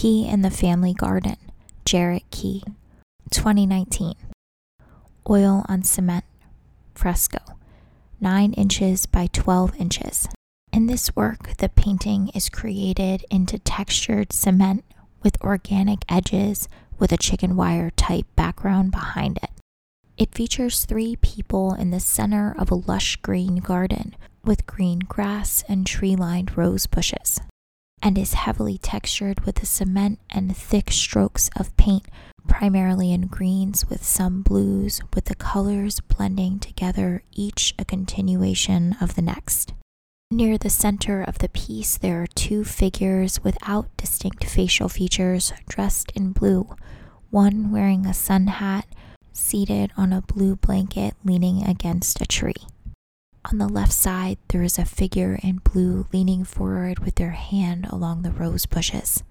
Key in the Family Garden, Jarett Key. 2019. Oil on Cement, Fresco, 9 inches by 12 inches. In this work, the painting is created into textured cement with organic edges with a chicken wire type background behind it. It features three people in the center of a lush green garden with green grass and tree lined rose bushes, and is heavily textured with the cement and thick strokes of paint, primarily in greens with some blues, with the colors blending together, each a continuation of the next. Near the center of the piece, there are two figures without distinct facial features dressed in blue, one wearing a sun hat, seated on a blue blanket leaning against a tree. On the left side, there is a figure in blue leaning forward with their hand along the rose bushes.